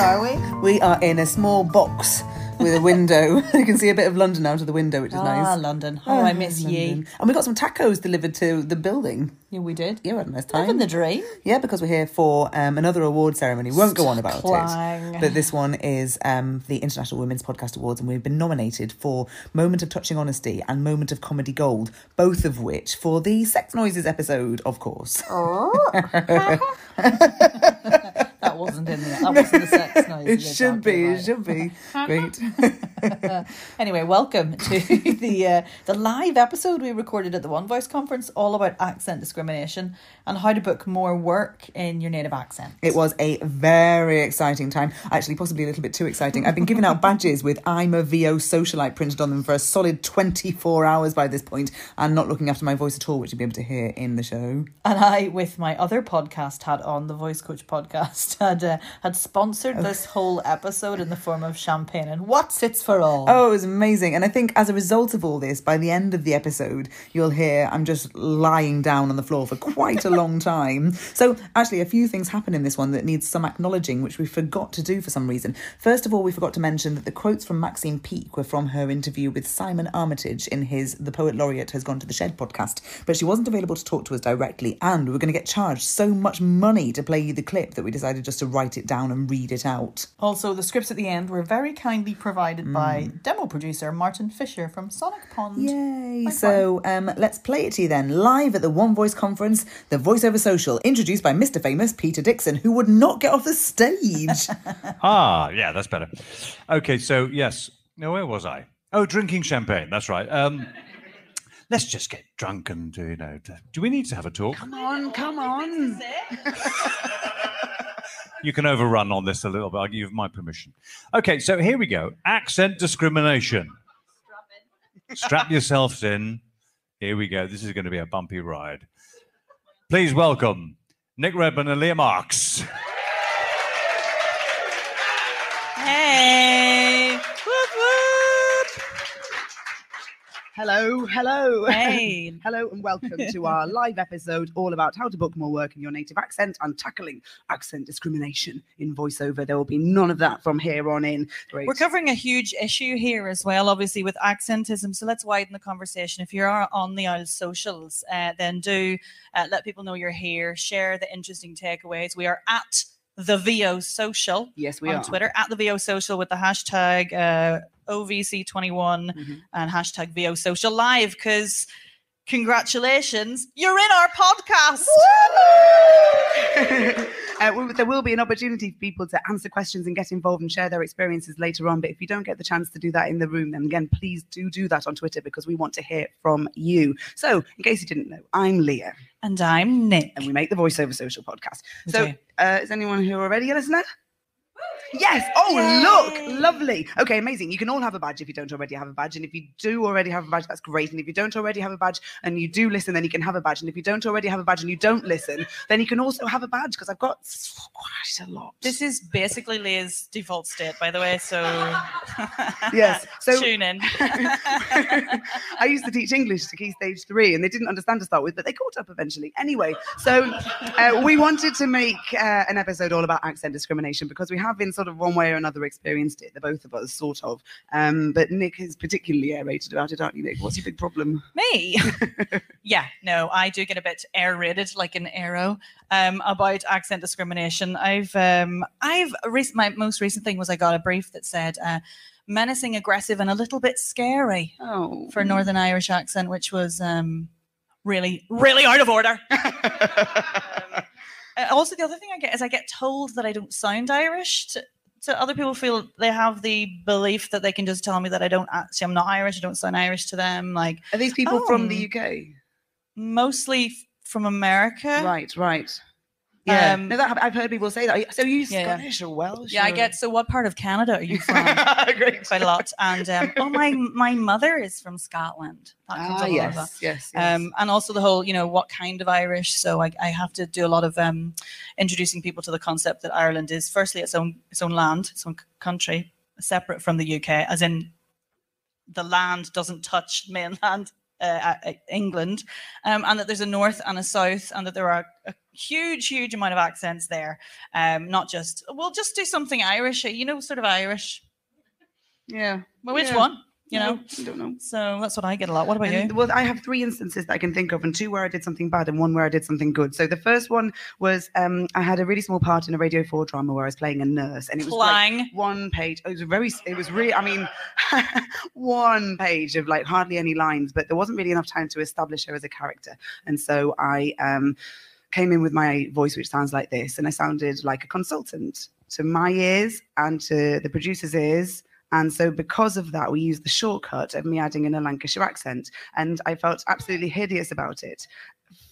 are we? We are in a small box with a window. you can see a bit of London out of the window, which is Ah, nice. London. Oh, I miss ye. London. And we got some tacos delivered to the building. Yeah, we did. Yeah, we had a nice time. Living the dream. Yeah, because we're here for um, another award ceremony. Won't go on about Clang. it. But this one is um, the International Women's Podcast Awards, and we've been nominated for Moment of Touching Honesty and Moment of Comedy Gold, both of which for the Sex Noises episode, of course. That wasn't in there. That wasn't the sex noise. It should be. talking It should be. Great. Anyway, welcome to the uh, the live episode we recorded at the One Voice conference, all about accent discrimination and how to book more work in your native accent. It was a very exciting time. Actually, possibly a little bit too exciting. I've been giving out badges with I'm a VO socialite printed on them for a solid 24 hours by this point and not looking after my voice at all, which you'll be able to hear in the show. And I, with my other podcast hat on, the Voice Coach podcast, had uh, had sponsored this whole episode in the form of champagne and what's it's for all. Oh, it was amazing. And I think as a result of all this, by the end of the episode, you'll hear I'm just lying down on the floor for quite a long time. So, actually, a few things happen in this one that needs some acknowledging, which we forgot to do for some reason. First of all, we forgot to mention that the quotes from Maxine Peake were from her interview with Simon Armitage in his The Poet Laureate Has Gone to the Shed podcast. But she wasn't available to talk to us directly, and we were going to get charged so much money to play you the clip that we decided just to write it down and read it out. Also, the scripts at the end were very kindly provided by demo producer Martin Fisher from Sonic Pond. Yay! Bye-bye. So um, let's play it to you then, live at the One Voice conference, the Voiceover Social, introduced by Mr. Famous Peter Dickson, who would not get off the stage. Ah, yeah, that's better. Okay, so yes. Now, where was I? Oh, drinking champagne. That's right. Um, let's just get drunk and you know. Do we need to have a talk? come on, come on. You can overrun on this a little bit. I'll give you my permission. Okay, so here we go. Accent discrimination. Strap yourselves in. Here we go. This is going to be a bumpy ride. Please welcome Nick Redman and Leah Marks. Hey! Hello, hello. Hey. hello, and welcome to our live episode all about how to book more work in your native accent and tackling accent discrimination in voiceover. There will be none of that from here on in. Great. We're covering a huge issue here as well, obviously, with accentism. So let's widen the conversation. If you're on the Isles socials, uh, then do uh, let people know you're here. Share the interesting takeaways. We are at the VO Social yes, we on are. Twitter, at the VO Social with the hashtag uh, OVC21 Mhm. and hashtag VO Social Live because congratulations, you're in our podcast. uh, we- there will be an opportunity for people to answer questions and get involved and share their experiences later on. But if you don't get the chance to do that in the room, then again, please do do that on Twitter because we want to hear from you. So, in case you didn't know, I'm Leah, And I'm Nick. and we make the voiceover social podcast. So, uh, is anyone here already a listener? Yes. Oh, Yay. look, lovely. Okay, amazing. You can all have a badge if you don't already have a badge, and if you do already have a badge, that's great. And if you don't already have a badge and you do listen, then you can have a badge. And if you don't already have a badge and you don't listen, then you can also have a badge because I've got quite a lot. This is basically Leah's default state, by the way. So Yes, so- tune in. I used to teach English to Key Stage 3 and they didn't understand to start with, but they caught up eventually. Anyway, so uh, we wanted to make uh, an episode all about accent discrimination because we have been sort of one way or another experienced it, the both of us, sort of. Um, but Nick is particularly aerated about it, aren't you, Nick? What's your big problem? Me? yeah, no, I do get a bit air-rated, like an arrow, um, about accent discrimination. I've, um, I've rec- my most recent thing was I got a brief that said uh, menacing, aggressive, and a little bit scary Oh. for Northern Irish accent, which was um, really, really out of order. Um, Uh, also, the other thing I get is I get told that I don't sound Irish. To, to other people feel they have the belief that they can just tell me that I don't actually I'm not Irish. I don't sound Irish to them. Like Are these people from Oh. the um, UK? mostly f- from America. Right, right. Yeah, Um, no, that, I've heard people say that. So you Yeah. Scottish or Welsh? Yeah, I get. So, what part of Canada are you from? Great. Quite a lot. And um, oh, my my mother is from Scotland. That Ah, a lot of yes, yes, yes. Um, and also the whole, you know, what kind of Irish. So I, I have to do a lot of um, introducing people to the concept that Ireland is firstly its own its own land, its own country, separate from the UK, as in the land doesn't touch mainland uh, England, um, and that there's a north and a south, and that there are a huge, huge amount of accents there. Um, not just we'll just do something Irish, you know, sort of Irish. Yeah. Well, which Yeah. one? You know. I don't know. So that's what I get a lot. What about And, you? well, I have three instances that I can think of, and two where I did something bad, and one where I did something good. So the first one was um, I had a really small part in a Radio Four drama where I was playing a nurse, and it was like one page. It was very. It was really. I mean, one page of like hardly any lines, but there wasn't really enough time to establish her as a character, and so I um, came in with my voice, which sounds like this, and I sounded like a consultant to my ears and to the producer's ears. And so, because of that, we used the shortcut of me adding in a Lancashire accent. And I felt absolutely hideous about it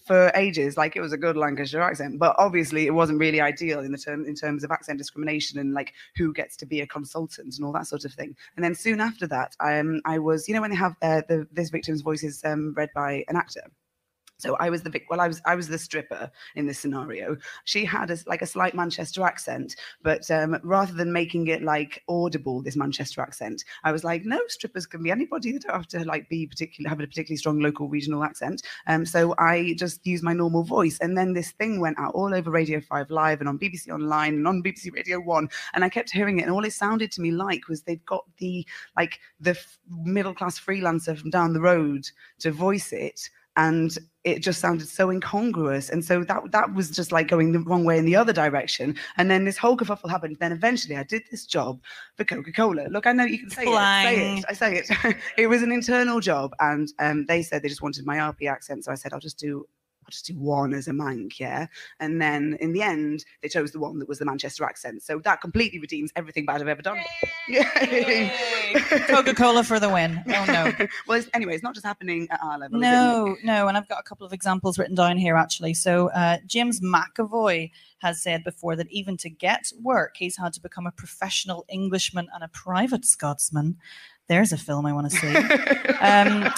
for ages. Like it was a good Lancashire accent, but obviously it wasn't really ideal in the term in terms of accent discrimination and like who gets to be a consultant and all that sort of thing. And then soon after that, um, I was, you know, when they have uh, the this victim's voice is um, read by an actor. So I was the vic- well, I was I was the stripper in this scenario. She had a, like a slight Manchester accent, but um, rather than making it like audible, this Manchester accent, I was like, no, strippers can be anybody. They don't have to like be particular have a particularly strong local regional accent. Um, so I just used my normal voice, and then this thing went out all over Radio Five Live and on BBC Online and on BBC Radio One, and I kept hearing it, and all it sounded to me like was they'd got the like the f- middle class freelancer from down the road to voice it and it just sounded so incongruous. And so that that was just like going the wrong way in the other direction. And then this whole kerfuffle happened. Then eventually i did this job for coca-cola. Look i know you can say it, say it. I say it. It was an internal job and um, they said they just wanted my rp accent so i said i'll just do I'll just do one as a Manc, yeah. And then in the end, they chose the one that was the Manchester accent. So that completely redeems everything bad I've ever done. Yay. Coca Cola for the win. Oh no. well, it's, anyway, it's not just happening at our level. is it, Nick? No, no, and I've got a couple of examples written down here actually. So uh, James McAvoy has said before that even to get work, he's had to become a professional Englishman and a private Scotsman. There's a film I want to see. Um,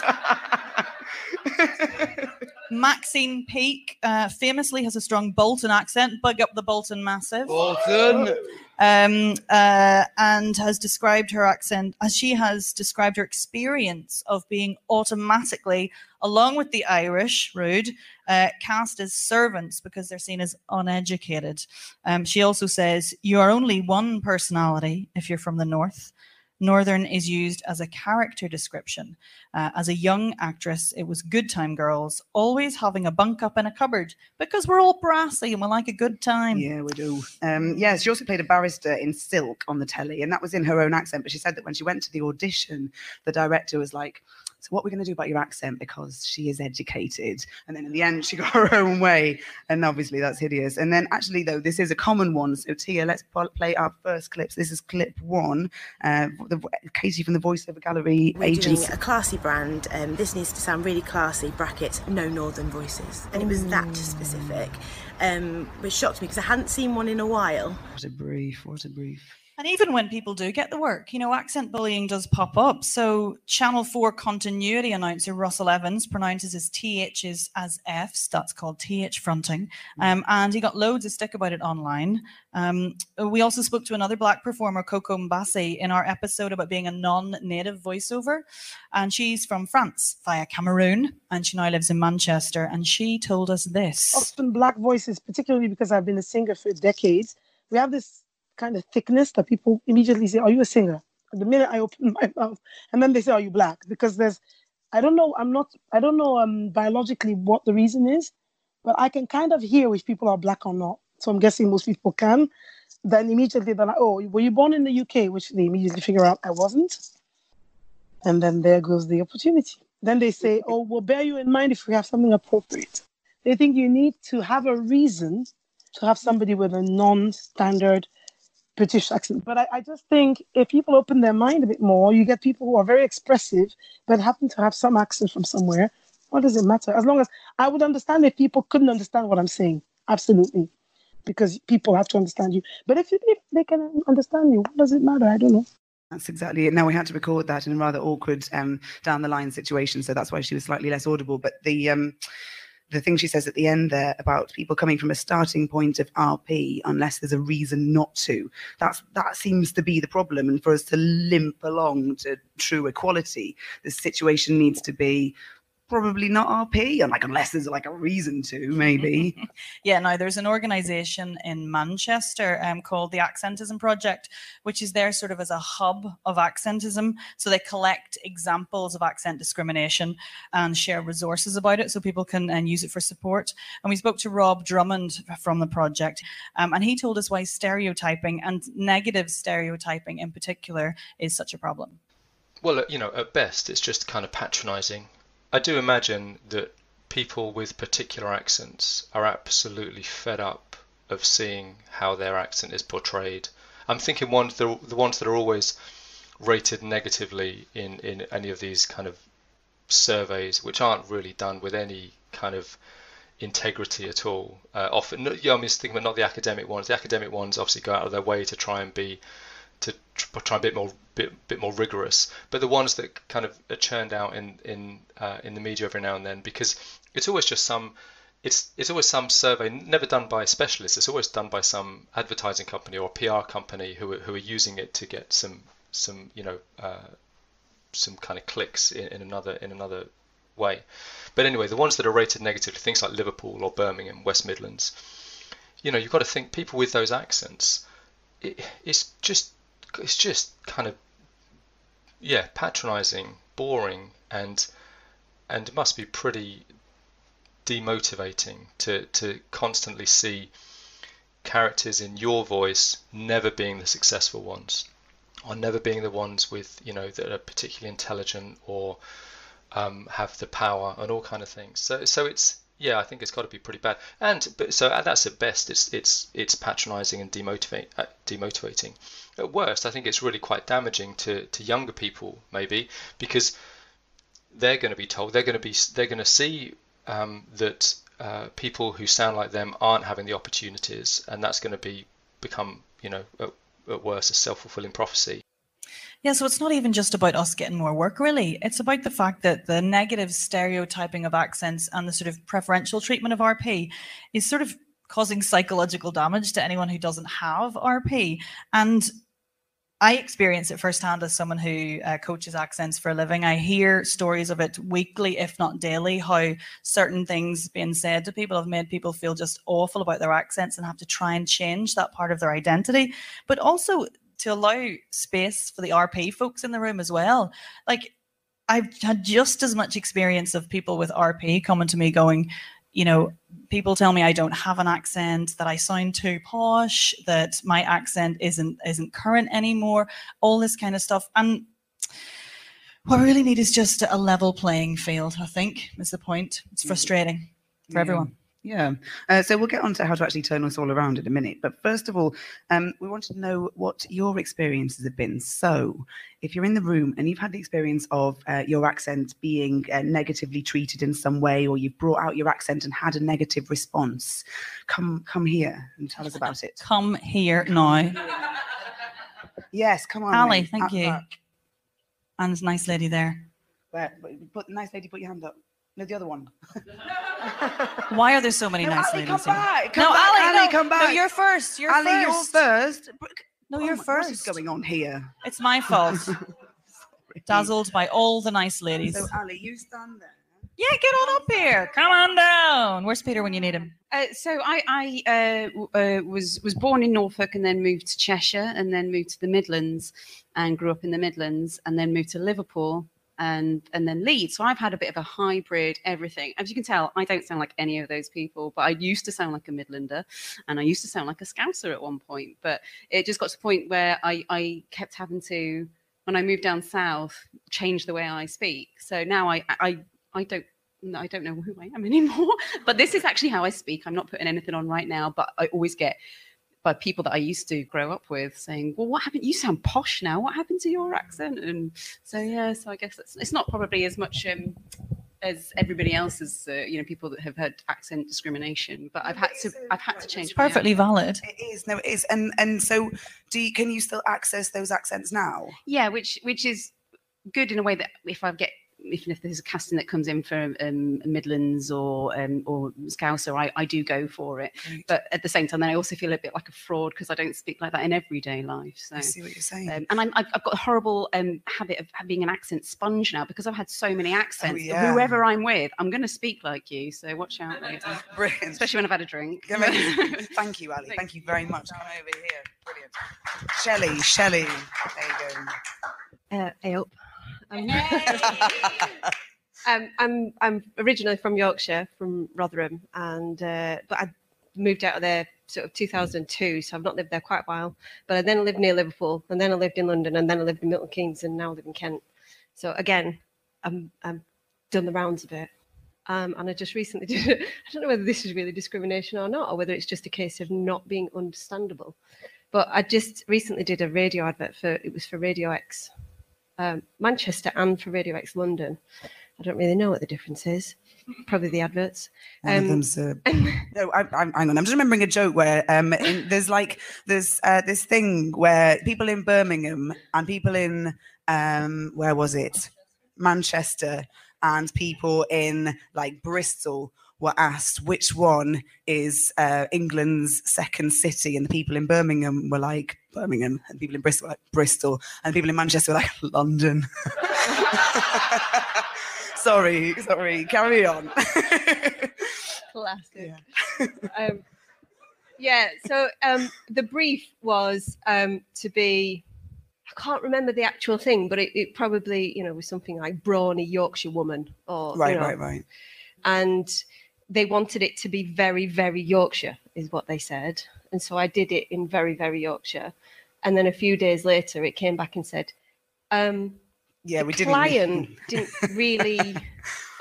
Maxine Peake uh, famously has a strong Bolton accent. Bug up the Bolton Massive. Bolton. um, uh, and has described her accent as she has described her experience of being automatically, along with the Irish, rude, uh, cast as servants because they're seen as uneducated. Um, she also says, You are only one personality if you're from the North. Northern is used as a character description. Uh, as a young actress, it was good time girls, always having a bunk up in a cupboard because we're all brassy and we like a good time. Yeah, we do. Um, yeah, she also played a barrister in Silk on the telly, and that was in her own accent. But she said that when she went to the audition, the director was like, "So what we're going to do about your accent because she is educated." And then in the end, she got her own way, and obviously that's hideous. And then actually, though, this is a common one. So Tia, let's play our first clips. This is clip one. Uh, the, Katie from the voiceover gallery We're doing a classy brand. Um, this needs to sound really classy. Brackets, no northern voices, and it was that specific, um, which shocked me because I hadn't seen one in a while. What a brief! What a brief! And even when people do get the work, you know, accent bullying does pop up. So Channel 4 continuity announcer Russell Evans pronounces his THs as Fs. That's called TH fronting. Um, and he got loads of stick about it online. Um, we also spoke to another black performer, Coco Mbassi, in our episode about being a non-native voiceover. And she's from France via Cameroon. And she now lives in Manchester. And she told us this. often black voices, particularly because I've been a singer for decades, we have this kind of thickness that people immediately say, Are you a singer? The minute I open my mouth, and then they say, Are you black? Because there's, I don't know, I'm not, I don't know um, biologically what the reason is, but I can kind of hear if people are black or not. So I'm guessing most people can. Then immediately they're like, Oh, were you born in the UK? Which they immediately figure out I wasn't. And then there goes the opportunity. Then they say, Oh, we'll bear you in mind if we have something appropriate. They think you need to have a reason to have somebody with a non standard British accent. But I, I just think if people open their mind a bit more, you get people who are very expressive but happen to have some accent from somewhere. What does it matter? As long as I would understand if people couldn't understand what I'm saying. Absolutely. Because people have to understand you. But if, if they can understand you, what does it matter? I don't know. That's exactly it. Now we had to record that in a rather awkward um, down the line situation, so that's why she was slightly less audible. But the um, the thing she says at the end there about people coming from a starting point of RP unless there's a reason not to, that's that seems to be the problem. And for us to limp along to true equality, the situation needs to be probably not RP, and like unless there's like a reason to, maybe. Yeah, now there's an organization in Manchester um, called the Accentism Project, which is there sort of as a hub of accentism. So they collect examples of accent discrimination and share resources about it so people can and use it for support. And we spoke to Rob Drummond from the project, um, and he told us why stereotyping and negative stereotyping in particular is such a problem. Well, uh, you know, at best, it's just kind of patronizing. I do imagine that people with particular accents are absolutely fed up of seeing how their accent is portrayed. I'm thinking the the ones that are always rated negatively in in any of these kind of surveys, which aren't really done with any kind of integrity at all. Uh, often, yeah, I'm just thinking, about not the academic ones. The academic ones obviously go out of their way to try and be to try a bit more bit, bit more rigorous. But the ones that kind of are churned out in in uh, in the media every now and then, because it's always just some. It's, it's always some survey, never done by specialists. It's always done by some advertising company or PR company who are, who are using it to get some some you know uh, some kind of clicks in, in another in another way. But anyway, the ones that are rated negatively, things like Liverpool or Birmingham, West Midlands, you know, you've got to think people with those accents. It, it's just it's just kind of yeah patronizing boring and and must be pretty demotivating to to constantly see characters in your voice never being the successful ones or never being the ones with you know that are particularly intelligent or um, have the power and all kind of things. So so it's yeah I think it's got to be pretty bad and but so that's at best it's it's it's patronizing and demotivate, uh, demotivating at worst, I think it's really quite damaging to, to younger people, maybe, because they're going to be told they're going to be they're going to see um, that uh, people who sound like them aren't having the opportunities, and that's going to be become you know at, at worst a self fulfilling prophecy. Yeah, so it's not even just about us getting more work, really. It's about the fact that the negative stereotyping of accents and the sort of preferential treatment of RP is sort of causing psychological damage to anyone who doesn't have RP. And I experience it firsthand as someone who uh, coaches accents for a living. I hear stories of it weekly, if not daily, how certain things being said to people have made people feel just awful about their accents and have to try and change that part of their identity. But also to allow space for the RP folks in the room as well. Like, I've had just as much experience of people with RP coming to me going, you know, people tell me I don't have an accent, that I sound too posh, that my accent isn't isn't current anymore, all this kind of stuff. And what we really need is just a level playing field, I think, is the point. It's mm. frustrating for Yeah. everyone. Yeah. Uh, so we'll get on to how to actually turn this all around in a minute. But first of all, um, we want to know what your experiences have been. So if you're in the room and you've had the experience of uh, your accent being uh, negatively treated in some way, or you've brought out your accent and had a negative response, come come here and tell us about it. Come here now. Yes, come on. Ali, then. thank you. back. And there's a nice lady there. Where, put, nice lady, put your hand up. No, the other one. Why are there so many nice ladies? No, nice Ali, ladies come back. Come no, back. Ali, Ali, no, come No, you're first. You're Ali, first. you're first. No, Oh you're my- first. What is going on here? It's my fault. Dazzled by all the nice ladies. So, Ali, you stand there. Yeah, get on up here. Come on down. Where's Peter when you need him? Uh, so I, I uh, w- uh, was was born in Norfolk and then moved to Cheshire and then moved to the Midlands and grew up in the Midlands and then moved to Liverpool and and then lead. So I've had a bit of a hybrid everything. As you can tell, I don't sound like any of those people, but I used to sound like a Midlander and I used to sound like a Scouser at one point. But it just got to the point where I, I kept having to when I moved down south change the way I speak. So now I I I don't I don't know who I am anymore. But this is actually how I speak. I'm not putting anything on right now, but I always get by people that I used to grow up with saying, "Well, what happened? You sound posh now. What happened to your accent?" And so yeah, so I guess it's, it's not probably as much um, as everybody else's. Uh, you know, people that have had accent discrimination, but I've had to I've had to change. my Perfectly valid. It is. No, it is. And and so, do you, can you still access those accents now? Yeah, which which is good in a way that if I get if, if there's a casting that comes in for um, Midlands or um, or Scouser, I, I do go for it. Great. But at the same time, then I also feel a bit like a fraud because I don't speak like that in everyday life. So. I see what you're saying. Um, and I'm, I've, I've got a horrible um, habit of ha- being an accent sponge now because I've had so many accents. that yeah. Whoever I'm with, I'm going to speak like you. So watch out later, Brilliant. especially when I've had a drink. Thank you, Ali. Thank Thank you very much. Come over here. Brilliant. Shelley, Shelley. There you go. Uh, I hope. Um, um, I'm I'm originally from Yorkshire, from Rotherham, and uh, but I moved out of there sort of 2002, so I've not lived there quite a while. But I then lived near Liverpool, and then I lived in London, and then I lived in Milton Keynes, and now I live in Kent. So again, I'm I'm done the rounds a bit. Um, and I just recently did. I don't know whether this is really discrimination or not, or whether it's just a case of not being understandable. But I just recently did a radio advert for it was for Radio X um, Manchester and for Radio X London. I don't really know what the difference is. Probably the adverts. Um, them's uh, no. I, I'm, hang on. I'm just remembering a joke where um, in, there's like there's uh, this thing where people in Birmingham and people in um, where was it, Manchester, and people in like Bristol were asked which one is uh, England's second city, and the people in Birmingham were like Birmingham, and people in Bristol like Bristol, and people in Manchester were like London. sorry, sorry. Carry on. Classic. Yeah. um, yeah. So um, the brief was um, to be. I can't remember the actual thing, but it, it probably you know was something like brawny Yorkshire woman or right, you know, right, right. and they wanted it to be very, very Yorkshire, is what they said. And so I did it in very, very Yorkshire. And then a few days later, it came back and said, um, Yeah, we didn't. client didn't really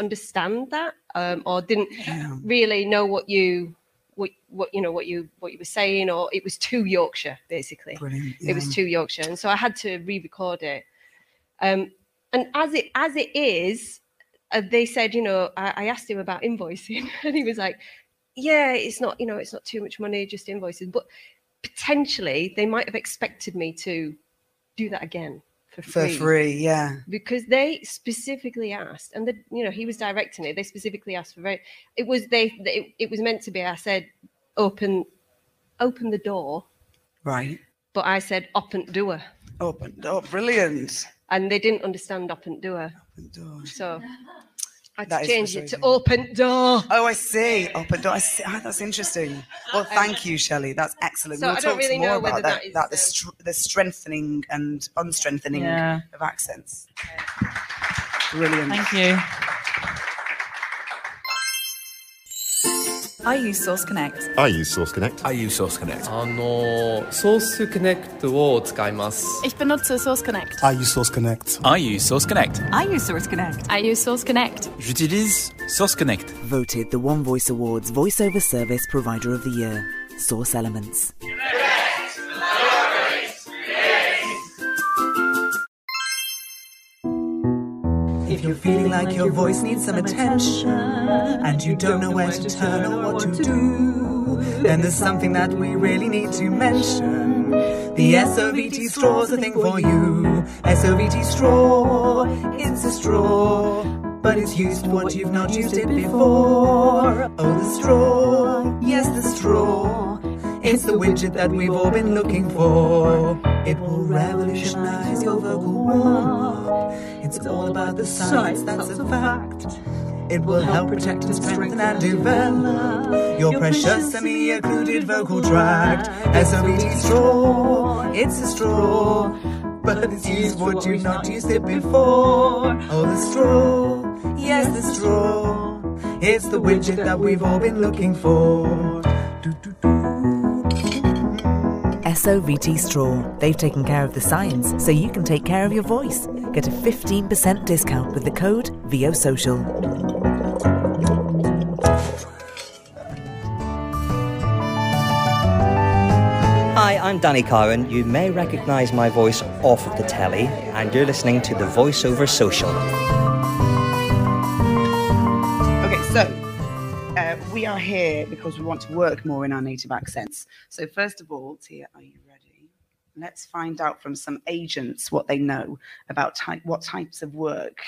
understand that um, or didn't Yeah. really know what you what what you know what you what you were saying or it was too yorkshire basically Brilliant. it was too yorkshire and so i had to re-record it um and as it as it is uh, they said you know I, I asked him about invoicing and he was like yeah it's not you know it's not too much money just invoices but potentially they might have expected me to do that again for free. for free. Yeah. because they specifically asked and the you know he was directing it they specifically asked for very it was they it, it was meant to be i said open open the door Right. but i said open door Open. Oh, brilliant. and they didn't understand open door Open door. so i had That to change it to open door Oh, I see. Open door. I see. Ah, that's interesting. Well, thank you, Shelley. That's excellent. So we'll I don't talk really more know whether about that. that is, that the, um, str- the strengthening and unstrengthening Yeah. of accents. Brilliant. Thank you. I use Source Connect. I use Source Connect. I use Source Connect. あのソースコネクトを使います。 Ich benutze Source Connect. I use Source Connect. I use Source Connect. I use Source Connect. I use Source Connect. J'utilise Source Connect. Voted the One Voice Awards Voiceover Service Provider of the Year. Source Elements. If you're feeling like your voice needs some attention and you don't know where to turn or what to do, then there's something that we really need to mention. The SOVT straw's a thing for you. SOVT straw, it's a straw, but it's used what you've not used it before. Oh, the straw, yes, the straw. It's the widget that we've all been looking for. It will revolutionize your vocal warm-up. It's all about the science, that's a fact. It will help protect and strengthen and develop your precious semi-occluded vocal tract. SOVT straw, it's a straw, but it's used what you've not used it before. Oh, the straw, yes, the straw. It's the widget that we've all been looking for. SOVT Straw. They've taken care of the science, so you can take care of your voice. Get a 15% discount with the code VOSocial. Hi, I'm Danny Curran. You may recognise my voice off of the telly, and you're listening to the Voiceover Social. Okay, so uh, we are here because we want to work more in our native accents. So, first of all, Tia, are you ready? Let's find out from some agents what they know about type, what types of work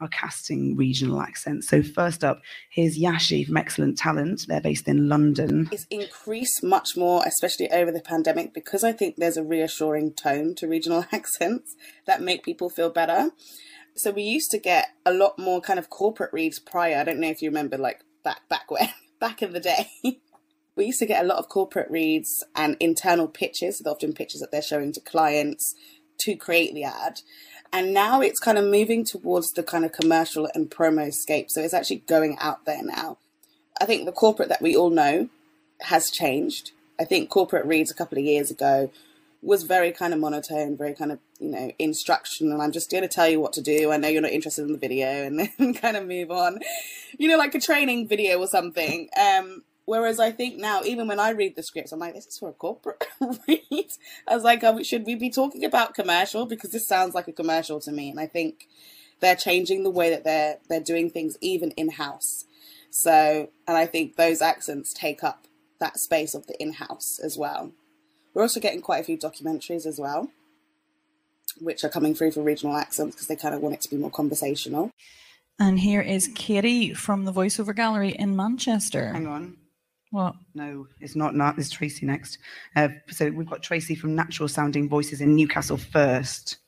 are casting regional accents. So first up, here's Yashi from Excellent Talent. They're based in London. It's increased much more, especially over the pandemic, because I think there's a reassuring tone to regional accents that make people feel better. So we used to get a lot more kind of corporate reads prior. I don't know if you remember, like back back when back in the day. We used to get a lot of corporate reads and internal pitches, so often pitches that they're showing to clients to create the ad. And now it's kind of moving towards the kind of commercial and promo scape. So it's actually going out there now. I think the corporate that we all know has changed. I think corporate reads a couple of years ago was very kind of monotone, very kind of, you know, instructional. I'm just going to tell you what to do. I know you're not interested in the video and then kind of move on. You know, like a training video or something. Um, whereas I think now, even when I read the scripts, I'm like, this is for a corporate read. I was like, oh, should we be talking about commercial? Because this sounds like a commercial to me. And I think they're changing the way that they're, they're doing things even in-house. So, and I think those accents take up that space of the in-house as well. We're also getting quite a few documentaries as well, which are coming through for regional accents because they kind of want it to be more conversational. And here is Katie from the voiceover gallery in Manchester. Hang on. What? No, it's not. Not it's Tracy next. Uh, so we've got Tracy from Natural Sounding Voices in Newcastle first.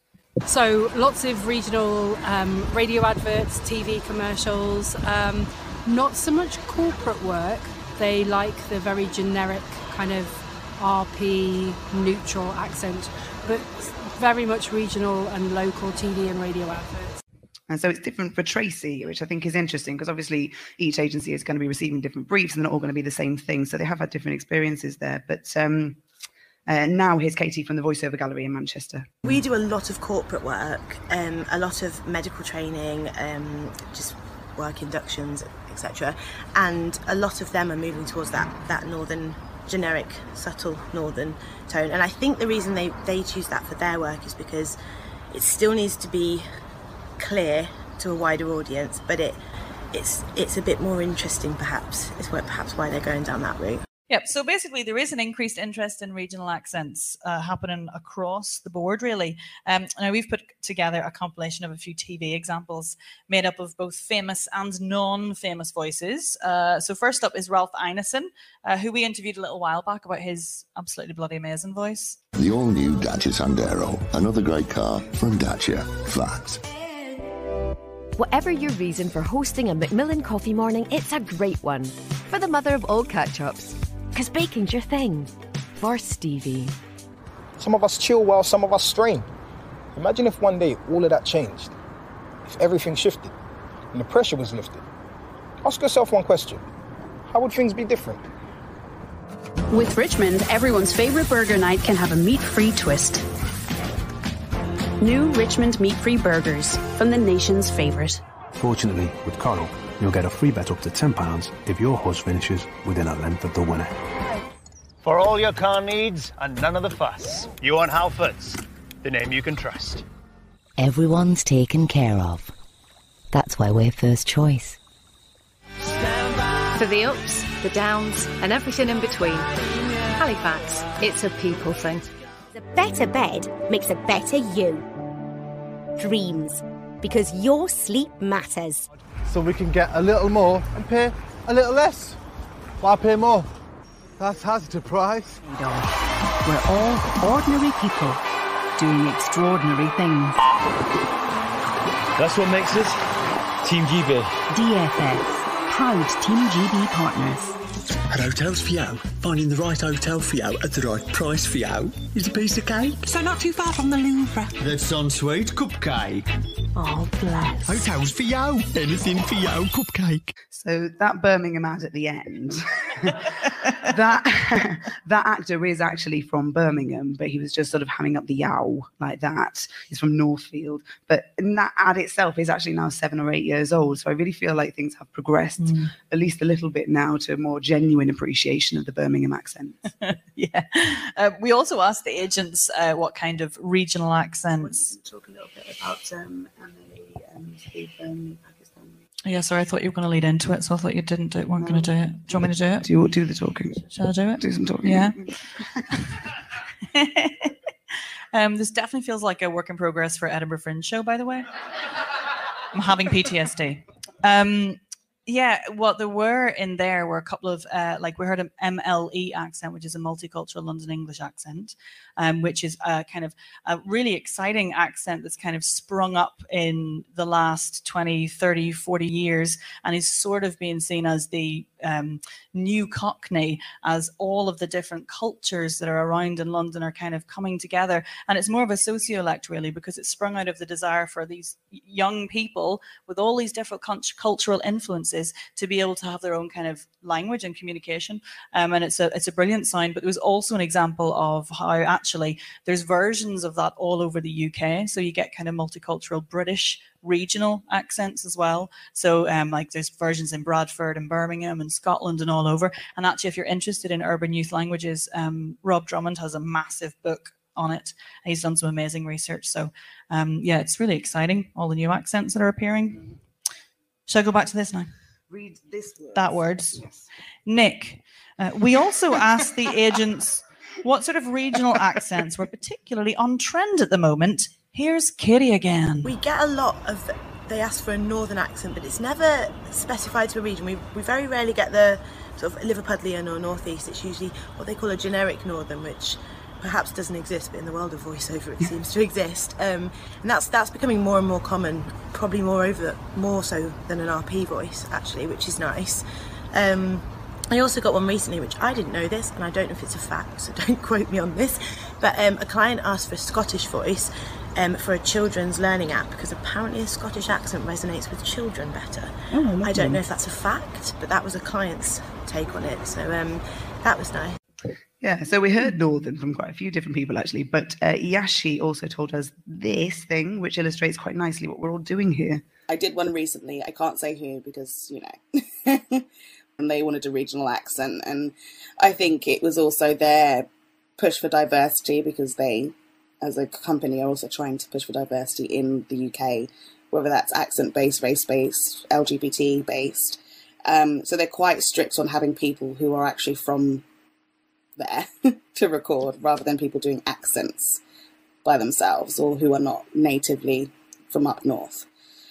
So lots of regional um, radio adverts, TV commercials. Um, not so much corporate work. They like the very generic kind of RP neutral accent, but very much regional and local TV and radio adverts. And so it's different for Tracy, which I think is interesting because obviously each agency is going to be receiving different briefs and they're not all going to be the same thing. So they have had different experiences there. But um, uh, now here's Katie from the Voiceover Gallery in Manchester. We do a lot of corporate work, um, a lot of medical training, um, just work inductions, etc. And a lot of them are moving towards that that northern generic, subtle northern tone. And I think the reason they, they choose that for their work is because it still needs to be clear to a wider audience, but it it's it's a bit more interesting perhaps. Is what perhaps why they're going down that route. Yep. So basically, there is an increased interest in regional accents uh, happening across the board, really. Um, now, we've put together a compilation of a few TV examples made up of both famous and non famous voices. Uh, so, first up is Ralph Ineson, uh, who we interviewed a little while back about his absolutely bloody amazing voice. The all new Dacia Sandero, another great car from Dacia. Facts. Whatever your reason for hosting a Macmillan coffee morning, it's a great one. For the mother of all catch ups. Because baking's your thing. For Stevie. Some of us chill while some of us strain. Imagine if one day all of that changed. If everything shifted and the pressure was lifted. Ask yourself one question How would things be different? With Richmond, everyone's favourite burger night can have a meat free twist. New Richmond meat free burgers from the nation's favourite. Fortunately, with Coral, you'll get a free bet up to £10 if your horse finishes within a length of the winner. For all your car needs and none of the fuss, you want Halfords, the name you can trust. Everyone's taken care of. That's why we're first choice. For the ups, the downs, and everything in between. Halifax, it's a people thing. A better bed makes a better you. Dreams, because your sleep matters. So we can get a little more and pay a little less. Why pay more? That's Asda price. We're all ordinary people doing extraordinary things. That's what makes us Team GB. DFS, proud Team GB partners. At Hotels for You, finding the right hotel for you at the right price for you is a piece of cake. So not too far from the Louvre. That's on sweet cupcake. Oh, bless. Hotels for you, anything for you, cupcake. So that Birmingham ad at the end, that that actor is actually from Birmingham, but he was just sort of hamming up the yow like that. He's from Northfield, but that ad itself is actually now seven or eight years old. So I really feel like things have progressed Mm. at least a little bit now to a more genuine appreciation of the Birmingham accent. yeah. Uh, we also asked the agents uh, what kind of regional accents. Talk a little bit about um, Emily and Steve um, Pakistan. Yeah, sorry, I thought you were going to lead into it, so I thought you didn't do it. weren't going to do it. Do you want me to do it? Do you do the talking? Shall I do it? Do some talking. Yeah. um, this definitely feels like a work in progress for Edinburgh Fringe show, by the way. I'm having PTSD. Um, yeah, what there were in there were a couple of uh, like we heard an MLE accent, which is a multicultural London English accent, um, which is a kind of a really exciting accent that's kind of sprung up in the last 20, 30, 40 years and is sort of being seen as the um, new Cockney, as all of the different cultures that are around in London are kind of coming together. And it's more of a sociolect, really, because it's sprung out of the desire for these young people with all these different cult- cultural influences to be able to have their own kind of language and communication. Um, and it's a it's a brilliant sign. But it was also an example of how actually there's versions of that all over the UK. So you get kind of multicultural British regional accents as well. So um, like there's versions in Bradford and Birmingham and Scotland and all over. And actually, if you're interested in urban youth languages, um, Rob Drummond has a massive book on it. He's done some amazing research. So um, yeah, it's really exciting. All the new accents that are appearing. Shall I go back to this now? Read this word. That words. Nick, uh, we also asked the agents what sort of regional accents were particularly on trend at the moment. Here's Kitty again. We get a lot of. They ask for a northern accent, but it's never specified to a region. We, we very rarely get the sort of Liverpudlian or northeast. It's usually what they call a generic northern, which perhaps doesn't exist, but in the world of voiceover, it seems to exist. Um, and that's that's becoming more and more common. Probably more over more so than an RP voice, actually, which is nice. Um, I also got one recently, which I didn't know this, and I don't know if it's a fact, so don't quote me on this. But um, a client asked for a Scottish voice um, for a children's learning app because apparently a Scottish accent resonates with children better. Oh, I lovely. don't know if that's a fact, but that was a client's take on it. So um, that was nice. Yeah, so we heard Northern from quite a few different people actually, but uh, Yashi also told us this thing, which illustrates quite nicely what we're all doing here. I did one recently. I can't say who because, you know, and they wanted a regional accent. And I think it was also their push for diversity because they, as a company, are also trying to push for diversity in the UK, whether that's accent based, race based, LGBT based. Um, so they're quite strict on having people who are actually from there to record rather than people doing accents by themselves or who are not natively from up north.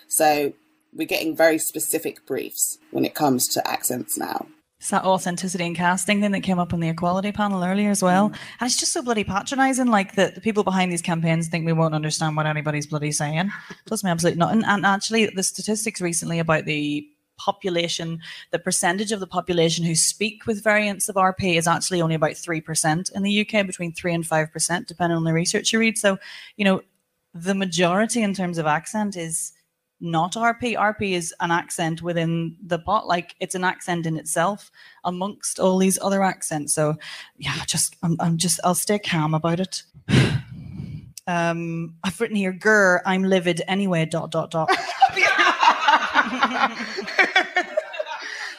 So we're getting very specific briefs when it comes to accents now. It's that authenticity in casting thing that came up on the equality panel earlier as well. Mm. And it's just so bloody patronizing. Like that the people behind these campaigns think we won't understand what anybody's bloody saying. Does me absolutely nothing. And actually, the statistics recently about the population, the percentage of the population who speak with variants of RP is actually only about 3% in the UK, between 3 and 5%, depending on the research you read. So, you know, the majority in terms of accent is not RP. RP is an accent within the pot, like it's an accent in itself amongst all these other accents. So, yeah, just I'm, I'm just I'll stay calm about it. Um, I've written here, "Grr, I'm livid anyway." Dot dot dot.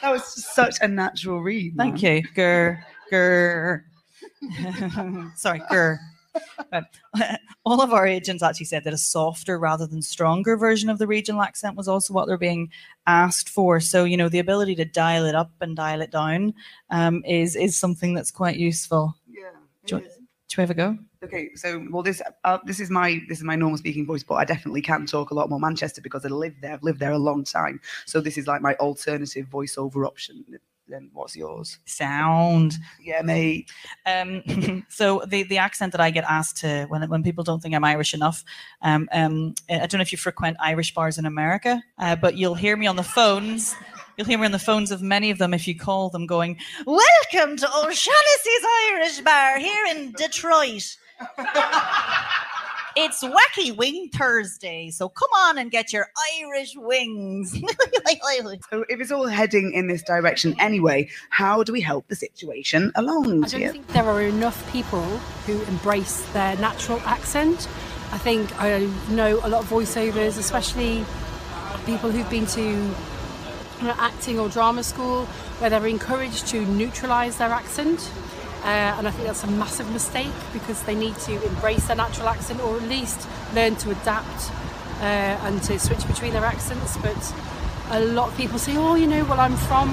that was such a natural read. Thank you, Grr, grr. Sorry, grr. All of our agents actually said that a softer rather than stronger version of the regional accent was also what they're being asked for. So you know, the ability to dial it up and dial it down um, is is something that's quite useful. Yeah. Do you, do you have a go? Okay, so well, this uh, this is my this is my normal speaking voice, but I definitely can talk a lot more Manchester because I live there. I've lived there a long time, so this is like my alternative voiceover option. Then what's yours? Sound. Yeah, mate. Um, so the the accent that I get asked to when when people don't think I'm Irish enough, um, um, I don't know if you frequent Irish bars in America, uh, but you'll hear me on the phones. You'll hear me on the phones of many of them if you call them, going, "Welcome to O'Shaughnessy's Irish Bar here in Detroit." It's Wacky Wing Thursday, so come on and get your Irish wings. So if it's all heading in this direction anyway, how do we help the situation along? I don't Tia? think there are enough people who embrace their natural accent. I think I know a lot of voiceovers, especially people who've been to acting or drama school, where they're encouraged to neutralise their accent. Uh, and I think that's a massive mistake because they need to embrace their natural accent or at least learn to adapt uh, and to switch between their accents. But a lot of people say, oh, you know, well, I'm from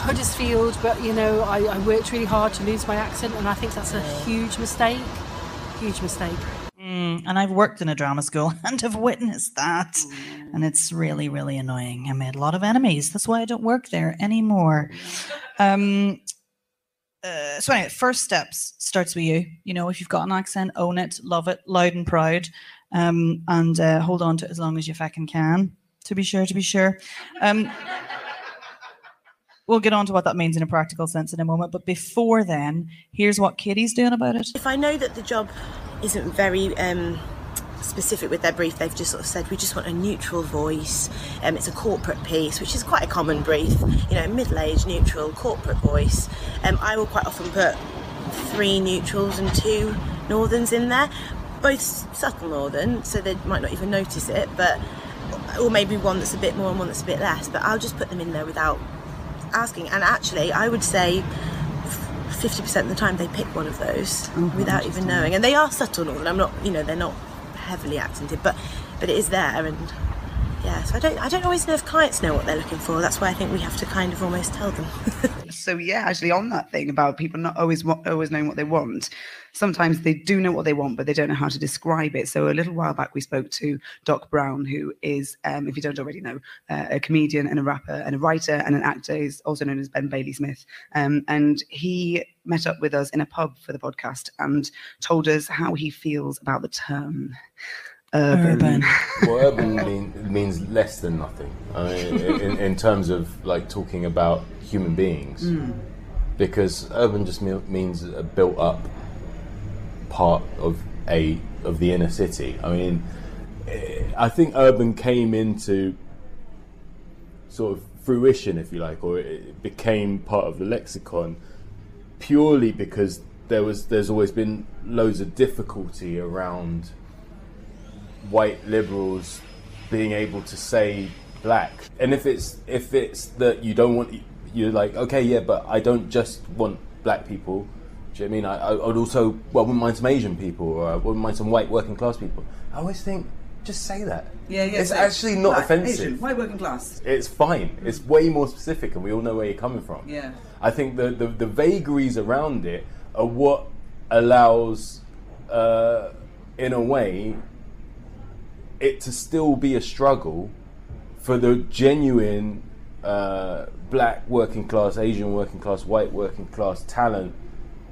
Huddersfield, but you know, I, I worked really hard to lose my accent, and I think that's a huge mistake. Huge mistake. Mm, Mm, and I've worked in a drama school and have witnessed that. And it's really, really annoying. I made a lot of enemies. That's why I don't work there anymore. Um, uh, so anyway, first steps starts with you. You know, if you've got an accent, own it, love it, loud and proud, um, and uh, hold on to it as long as you fucking can. To be sure, to be sure. Um, we'll get on to what that means in a practical sense in a moment. But before then, here's what Katie's doing about it. If I know that the job isn't very um, specific with their brief, they've just sort of said we just want a neutral voice. Um, it's a corporate piece, which is quite a common brief. You know, middle-aged, neutral, corporate voice. Um, I will quite often put three neutrals and two northerns in there, both subtle northern, so they might not even notice it, but or maybe one that's a bit more and one that's a bit less. But I'll just put them in there without asking. And actually, I would say 50% of the time they pick one of those without even knowing. And they are subtle northern. I'm not, you know, they're not heavily accented, but but it is there. And yeah, so I don't I don't always know if clients know what they're looking for. That's why I think we have to kind of almost tell them. so yeah, actually on that thing about people not always always knowing what they want, sometimes they do know what they want, but they don't know how to describe it. So a little while back, we spoke to Doc Brown, who is, um, if you don't already know, uh, a comedian and a rapper and a writer and an actor. He's also known as Ben Bailey Smith, um, and he met up with us in a pub for the podcast and told us how he feels about the term urban. well, urban mean, means less than nothing. I mean, in, in terms of like talking about human beings, Mm. because urban just means a built up part of a of the inner city. I mean, eh, I think urban came into sort of fruition, if you like, or it became part of the lexicon purely because there was there's always been loads of difficulty around white liberals being able to say black and if it's if it's that you don't want you're like okay yeah but i don't just want black people do you know i mean i, I would also well I wouldn't mind some asian people or i wouldn't mind some white working class people i always think just say that Yeah, yeah. it's so actually not offensive Asian, white working class. it's fine. It's way more specific, and we all know where you're coming from. Yeah. I think the the, the vagaries around it are what allows, uh, in a way, it to still be a struggle for the genuine uh, black working class, Asian working class, white working class talent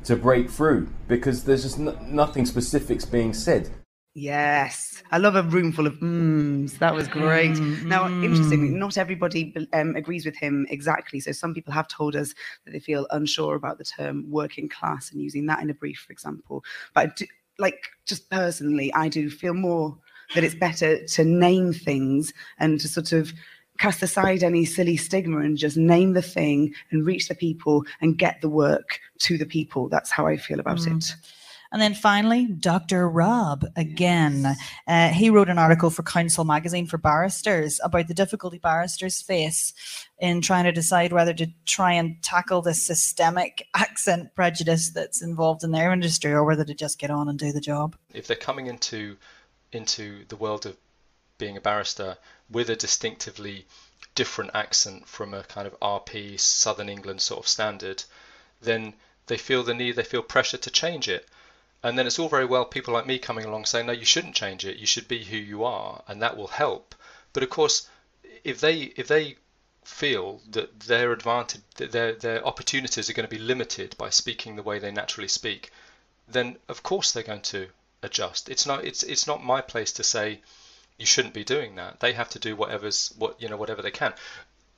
to break through because there's just n- nothing specifics being said. Yes, I love a room full of mms. That was great. Now, interestingly, not everybody um, agrees with him exactly. So, some people have told us that they feel unsure about the term working class and using that in a brief, for example. But, I do, like, just personally, I do feel more that it's better to name things and to sort of cast aside any silly stigma and just name the thing and reach the people and get the work to the people. That's how I feel about Mm. it. And then finally, Dr. Rob again. Uh, he wrote an article for Counsel magazine for barristers about the difficulty barristers face in trying to decide whether to try and tackle the systemic accent prejudice that's involved in their industry or whether to just get on and do the job. if they're coming into into the world of being a barrister with a distinctively different accent from a kind of RP Southern England sort of standard, then they feel the need, they feel pressure to change it. And then it's all very well people like me coming along saying, no, you shouldn't change it. You should be who you are, and that will help. But of course, if they if they feel that their advantage, that their their opportunities are going to be limited by speaking the way they naturally speak, then of course they're going to adjust. It's not it's it's not my place to say you shouldn't be doing that. They have to do whatever's what you know whatever they can.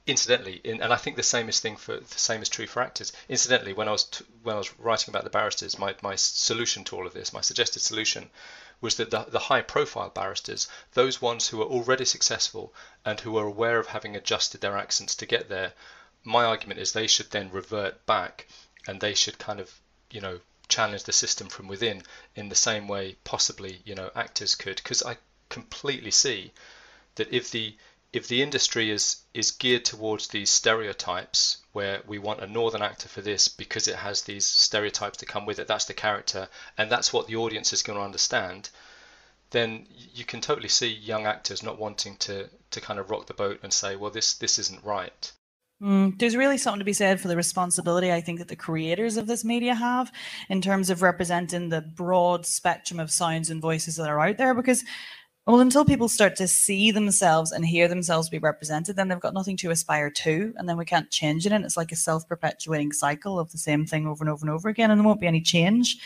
Incidentally, in, and I think the same is thing for the same is true for actors. Incidentally, when I was t- when I was writing about the barristers, my my solution to all of this, my suggested solution, was that the, the high profile barristers, those ones who are already successful and who are aware of having adjusted their accents to get there, my argument is they should then revert back and they should kind of you know challenge the system from within in the same way possibly you know actors could because I completely see that if the if the industry is is geared towards these stereotypes where we want a northern actor for this because it has these stereotypes to come with it that's the character and that's what the audience is going to understand then you can totally see young actors not wanting to to kind of rock the boat and say well this this isn't right. Mm, there's really something to be said for the responsibility I think that the creators of this media have in terms of representing the broad spectrum of sounds and voices that are out there because well until people start to see themselves and hear themselves be represented then they've got nothing to aspire to and then we can't change it and it's like a self-perpetuating cycle of the same thing over and over and over again and there won't be any change.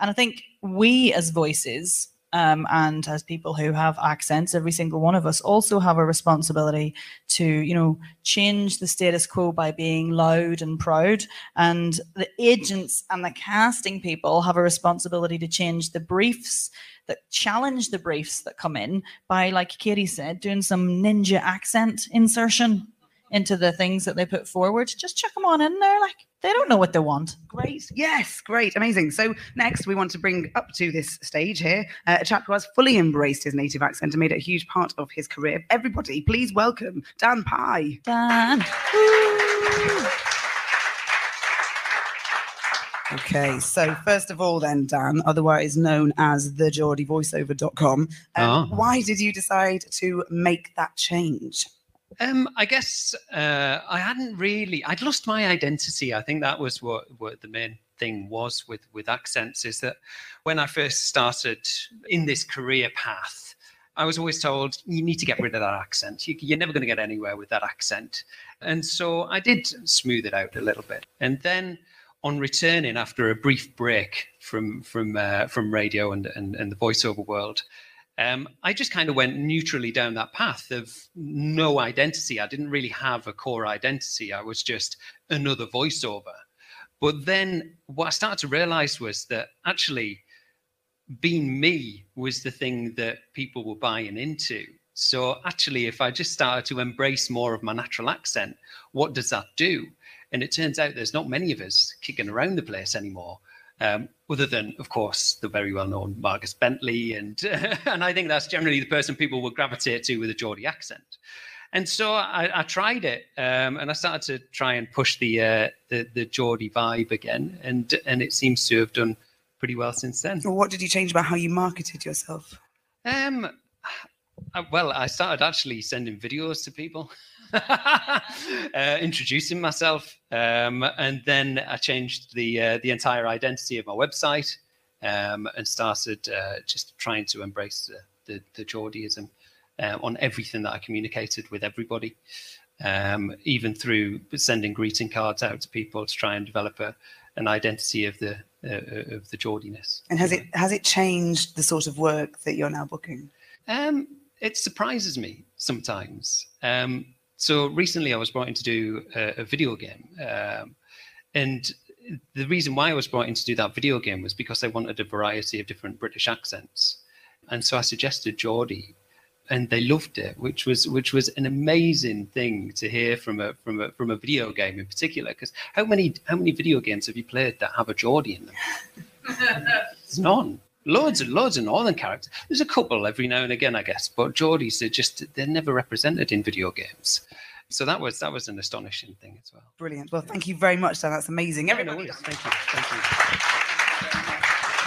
And I think we as voices um, and as people who have accents, every single one of us also have a responsibility to, you know, change the status quo by being loud and proud. And the agents and the casting people have a responsibility to change the briefs that challenge the briefs that come in by, like Katie said, doing some ninja accent insertion into the things that they put forward. Just chuck them on in there. Like they don't know what they want. Great. Yes, great. Amazing. So, next, we want to bring up to this stage here uh, a chap who has fully embraced his native accent and made it a huge part of his career. Everybody, please welcome Dan Pye. Dan. Okay, so first of all, then, Dan, otherwise known as the GeordieVoiceover.com, um, Ah. why did you decide to make that change? Um, I guess uh, I hadn't really. I'd lost my identity. I think that was what, what the main thing was with with accents. Is that when I first started in this career path, I was always told you need to get rid of that accent. You, you're never going to get anywhere with that accent. And so I did smooth it out a little bit. And then on returning after a brief break from from uh, from radio and, and and the voiceover world, um, I just kind of went neutrally down that path of no identity. I didn't really have a core identity. I was just another voiceover. But then what I started to realize was that actually being me was the thing that people were buying into. So actually, if I just started to embrace more of my natural accent, what does that do? And it turns out there's not many of us kicking around the place anymore um, other than, of course, the very well-known Marcus Bentley, and and I think that's generally the person people will gravitate to with a Geordie accent. And so I, I tried it, um, and I started to try and push the uh, the the Geordie vibe again, and and it seems to have done pretty well since then. Or what did you change about how you marketed yourself? Um, uh, well, I started actually sending videos to people, uh, introducing myself, um, and then I changed the uh, the entire identity of my website um, and started uh, just trying to embrace the the, the Geordieism uh, on everything that I communicated with everybody, um, even through sending greeting cards out to people to try and develop a, an identity of the uh, of the Geordiness. And has it has it changed the sort of work that you're now booking? Um, it surprises me sometimes. Um, so recently, I was brought in to do a, a video game, um, and the reason why I was brought in to do that video game was because I wanted a variety of different British accents, and so I suggested Geordie, and they loved it, which was which was an amazing thing to hear from a from a from a video game in particular. Because how many how many video games have you played that have a Geordie in them? There's none. Loads and loads of northern characters. There's a couple every now and again, I guess, but Geordies are just they're never represented in video games. So that was that was an astonishing thing as well. Brilliant. Well, thank you very much, Dan. That's amazing. Everybody. Thank you. Thank you.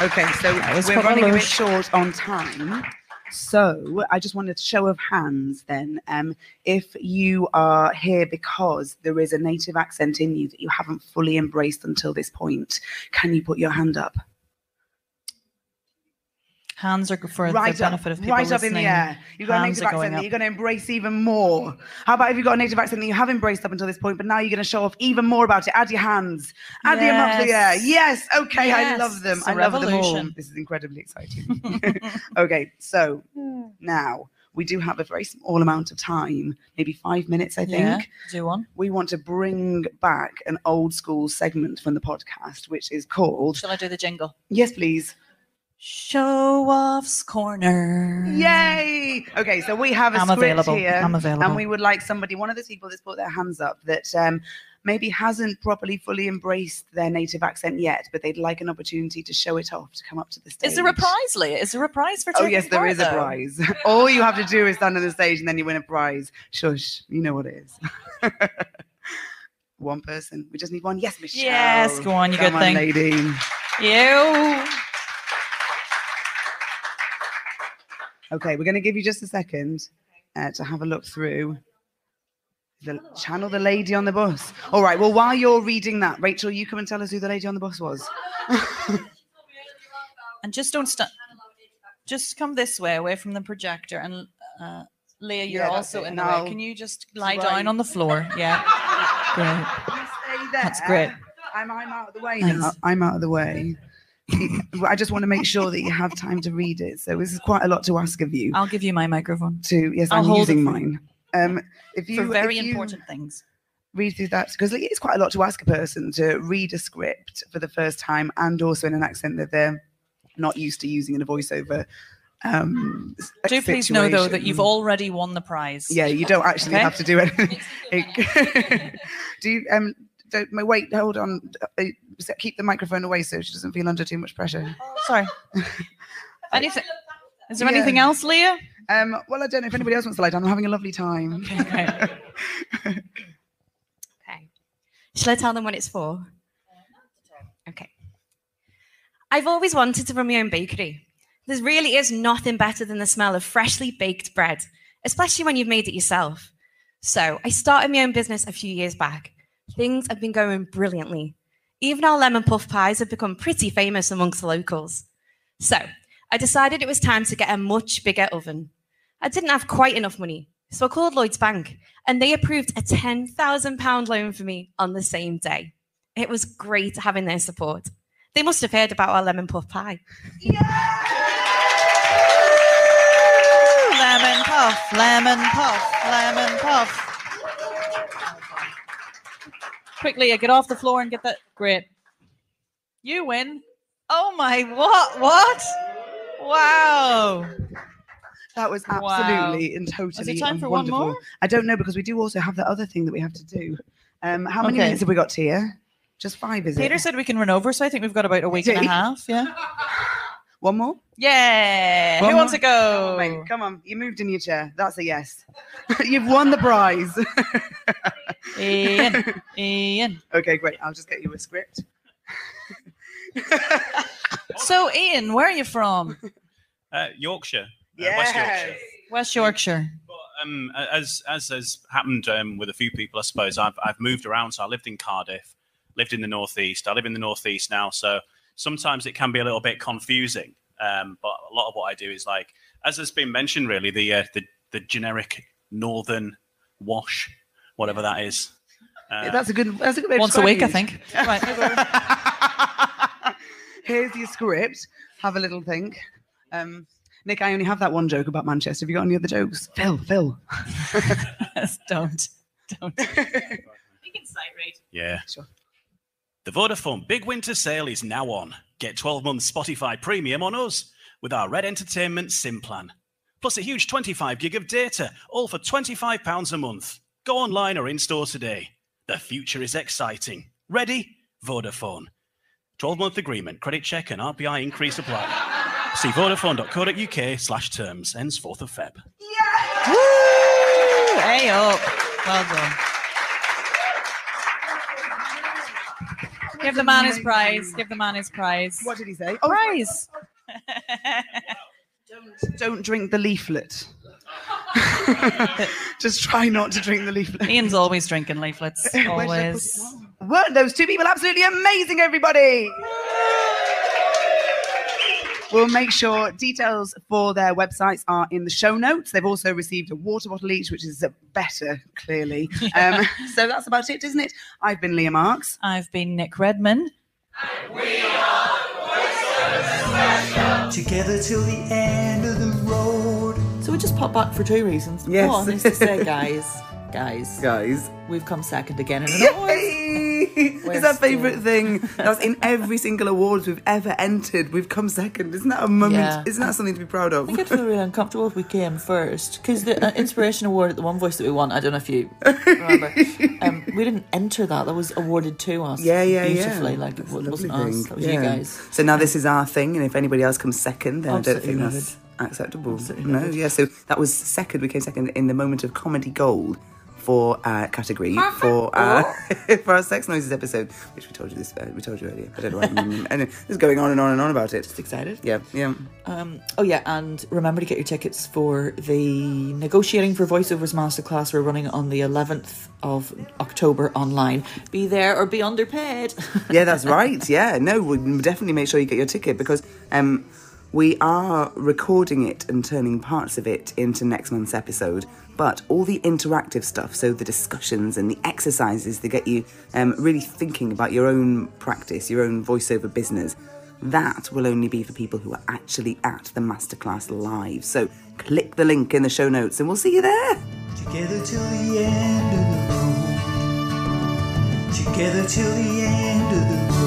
Okay, so we're running a bit short on time. So I just wanted a show of hands then. Um, if you are here because there is a native accent in you that you haven't fully embraced until this point, can you put your hand up? Hands are for right the up, benefit of people right up in the air. You've got a Hands native are going accent that you're going to embrace even more. How about if you've got a native accent that you have embraced up until this point, but now you're going to show off even more about it? Add your hands, add them up to the air. Yes. Yes, okay, I love them. it's a I love them all. This is incredibly exciting. okay, so now we do have a very small amount of time, maybe five minutes, I think. Yeah, do one. We want to bring back an old school segment from the podcast, which is called. Shall I do the jingle? Yes, please. Show off's corner. Yay! Okay, so we have a I'm script available. here, I'm available. and we would like somebody, one of the people that's put their hands up, that um, maybe hasn't properly fully embraced their native accent yet, but they'd like an opportunity to show it off, to come up to the stage. Is there a prize, Leah? Is there a prize for Oh yes, there is part, is a prize. All you have to do is stand on the stage, and then you win a prize. Shush, you know what it is. one person. We just need one. Yes, Michelle. Yes, go on, you Come good thing. lady. You. Okay, we're going to give you just a second uh, to have a look through The, channel the lady on the bus. All right. Well, while you're reading that, Rachel, you come and tell us who the lady on the bus was. And just don't stop. Just come this way, away from the projector. And uh, Leah, you're Yeah, also in the way. Can you just lie Right. down on the floor? Yeah. Great. Stay there. That's great. I'm, I'm out of the way now. I'm out of the way. I just want to make sure that you have time to read it. So this is quite a lot to ask of you. I'll give you my microphone. To yes, I'll I'm using mine. Um, if you For very if you important things. read through that because it is quite a lot to ask a person to read a script for the first time and also in an accent that they're not used to using in a voiceover. Um, Do please know though that you've already won the prize. Yeah, you don't actually Okay? have to do anything. It- do you um don't my- wait, hold on. Uh, Keep the microphone away so she doesn't feel under too much pressure. Sorry. Anything? Is there Yeah. anything else, Leah? Um, well, I don't know if anybody else wants to lie down. I'm having a lovely time. Okay. Shall I tell them what it's for? Okay. I've always wanted to run my own bakery. There really is nothing better than the smell of freshly baked bread, especially when you've made it yourself. So I started my own business a few years back. Things have been going brilliantly. Even our lemon puff pies have become pretty famous amongst the locals. So I decided it was time to get a much bigger oven. I didn't have quite enough money, so I called Lloyds Bank and they approved a £10,000 loan for me on the same day. It was great having their support. They must have heard about our lemon puff pie. Yeah! Lemon puff, lemon puff, lemon puff. Quick, Leah, get off the floor and get that. Great. You win. Oh my, what? What? Wow. That was Wow. absolutely and Is it time for one more? I don't know because we do also have that other thing that we have to do. Um, how many Okay. minutes have we got, here? Just five, is Peter it? Peter said we can run over, so I think we've got about a week and a half. Yeah. One more? Yeah. One Who wants more? to go? Come on, come on, you moved in your chair. That's a yes. You've won the prize. Ian. Ian. Okay, great. I'll just get you a script. So, Ian, where are you from? Uh, Yorkshire, uh, West Yorkshire. West Yorkshire. Um, as as has happened um, with a few people, I suppose I've I've moved around. So I lived in Cardiff, lived in the northeast. I live in the northeast now, so sometimes it can be a little bit confusing. Um, but a lot of what I do is like, as has been mentioned, really the uh, the the generic northern wash, whatever that is. Uh, that's a good. That's a good way of Once a week, I think. it. Here's your script. Have a little think. Um, Nick, I only have that one joke about Manchester. Have you got any other jokes? Phil, Phil. don't. Don't. You can sight read. Yeah. The Vodafone Big Winter Sale is now on. Get 12 months Spotify Premium on us with our Red Entertainment SIM plan. Plus a huge 25 gig of data, all for £25 a month. Go online or in store today. The future is exciting. Ready? Vodafone. 12 month agreement, credit check, and RPI increase apply. See vodafone.co.uk slash terms. Ends 4th of Feb. Woo! Hey up. Well done. Give the man his prize. Give the man his prize. What did he say? Oh, prize. Don't drink the leaflet. Just try not to drink the leaflet. Ian's always drinking leaflets. Where should I put Always. Weren't those two people absolutely amazing, everybody? We'll make sure details for their websites are in the show notes. They've also received a water bottle each, which is uh, better, clearly. Um, so that's about it, isn't it? I've been Leah Marks. I've been Nick Redman. And we are Together till the end of the road. So we just pop back for two reasons. Yes. One is to say, guys, guys, guys, we've come second again in an it's our favourite thing. That's in every single awards we've ever entered. We've come second. Isn't that a moment? Yeah. Isn't that something to be proud of? I think I'd feel really uncomfortable if we came first because the uh, inspiration award at the One Voice that we won. I don't know if you remember. um, we didn't enter that. That was awarded to us. Yeah, yeah, yeah. beautifully. Like it That's wasn't us. That was Yeah. you guys. So now this is our thing, and if anybody else comes second, then I don't Absolutely think that's acceptable. no, yeah. So that was second. We came second in the moment of comedy gold for uh, category for uh, for our sex noises episode, which we told you this. Uh, we told you earlier. I don't know. What, mm, and it's going on and on and on about it. Just excited. Yeah, yeah. Um, oh yeah, and remember to get your tickets for the negotiating for voiceovers masterclass we're running on the 11th of October online. Be there or be underpaid. yeah, that's right. Yeah, no, we definitely make sure you get your ticket because um, we are recording it and turning parts of it into next month's episode. But all the interactive stuff, so the discussions and the exercises that get you um, really thinking about your own practice, your own voiceover business, that will only be for people who are actually at the masterclass live. So click the link in the show notes and we'll see you there. Together till the end of the road. Together till the end of the road.